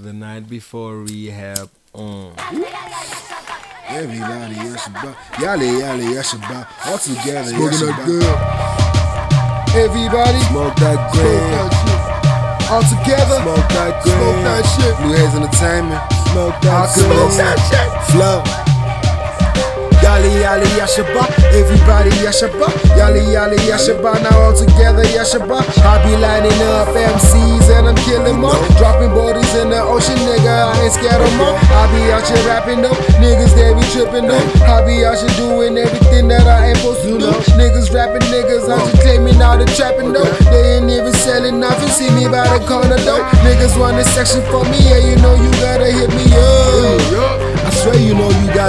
The night before rehab on. Everybody, Yashaba. Yale, yale, Yashaba. All together, Smoking that Yashaba. good. Everybody, Smoke that smoke green. that shit. All together, Smoke that green. smoke that shit. Blue Haze Entertainment. Smoke I that smoke green. that shit. Flow. Yali yali yashaba, everybody yashaba, yali yali yashaba, now all together yashaba. I be lining up MCs and I'm killing more, dropping bodies in the ocean, nigga. I ain't scared of more. I be out here rapping though, niggas they be tripping though. I be out here doing everything that I ain't supposed to do. Niggas rapping, niggas out here claiming all the trapping though. They ain't even selling nothing. See me by the corner though. Niggas want a section for me, yeah, you know you gotta hit me up.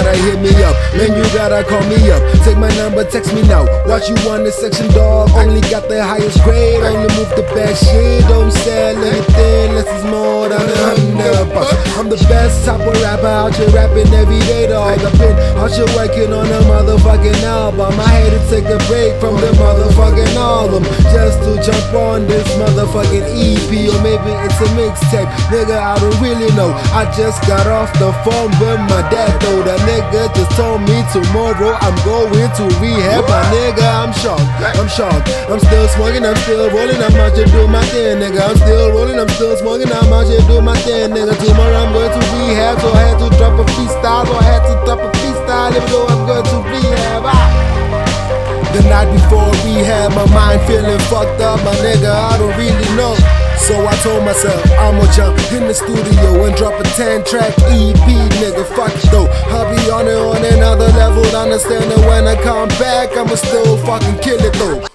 Gotta hit me up. Man, you gotta call me up. Take my number, text me now. What you want this section, dog? Only got the highest grade. Only move the best shit. Don't sell anything less is more than a hundred bucks. I'm the best type of rapper out here rapping every day, dog. I've been out here working on a motherfucking album. I had to take a break from the motherfucking album jump on this motherfucking EP or maybe it's a mixtape. Nigga, I don't really know. I just got off the phone with my dad though. That nigga just told me tomorrow I'm going to rehab. My nigga, I'm shocked. I'm shocked. I'm still smoking, I'm still rolling. I'm out here doing my thing, nigga. I'm still rolling, I'm still smoking. I'm out here doing my thing, nigga. Tomorrow I'm going to rehab, so I had Before rehab, my mind feeling fucked up, my nigga. I don't really know. So I told myself I'ma jump in the studio and drop a 10 track EP, nigga. Fuck it though. I'll be on it on another level. Understand that when I come back, I'ma still fucking kill it though.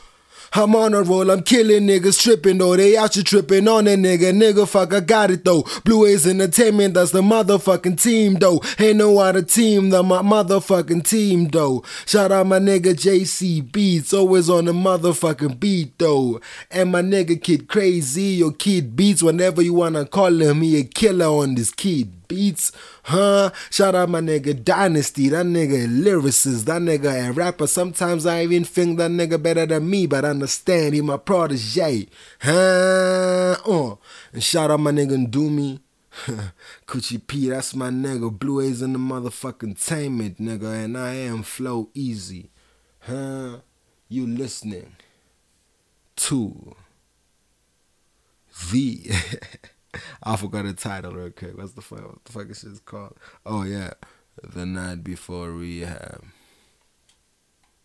I'm on a roll, I'm killing niggas tripping though. They out here tripping on a nigga. Nigga, fuck, I got it though. Blue Haze Entertainment, that's the motherfucking team though. Ain't no other team than my motherfucking team though. Shout out my nigga JC Beats, always on the motherfucking beat though. And my nigga Kid Crazy your Kid Beats, whenever you wanna call him, he a killer on this Kid Beats. Huh? Shout out my nigga Dynasty, that nigga a lyricist, that nigga a rapper. Sometimes I even think that nigga better than me, but I understand he my protege. Huh? Uh. And shout out my nigga Doomy. Coochie P, that's my nigga. Blue Haze in the motherfucking tainment, nigga. And I am Floeezy. Huh? You listening to the I forgot the title real quick. What's the fuck? What the fuck is this called? Oh yeah, the night before rehab.